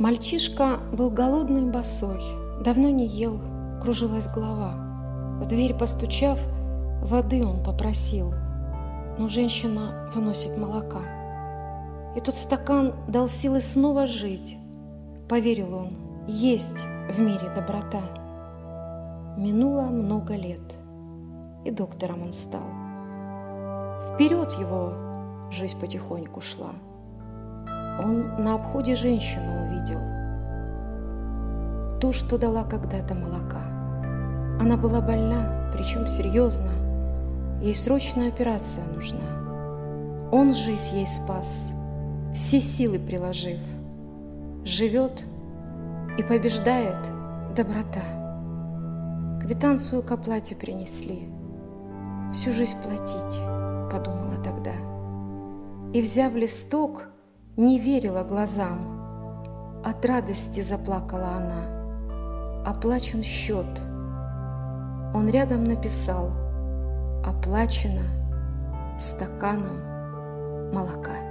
Мальчишка был голодный и босой, давно не ел, кружилась голова. В дверь постучав, воды он попросил, но женщина выносит молока. И тот стакан дал силы снова жить. Поверил он, есть в мире доброта. Минуло много лет, и доктором он стал. Вперед его жизнь потихоньку шла. Он на обходе женщину увидел. Ту, что дала когда-то молока. Она была больна, причем серьезно. Ей срочная операция нужна. Он жизнь ей спас, все силы приложив. Живет и побеждает доброта. Квитанцию к оплате принесли. Всю жизнь платить, подумала тогда. И, взяв листок, не верила глазам. От радости заплакала она. Оплачен счет. Он рядом написал «Оплачено стаканом молока».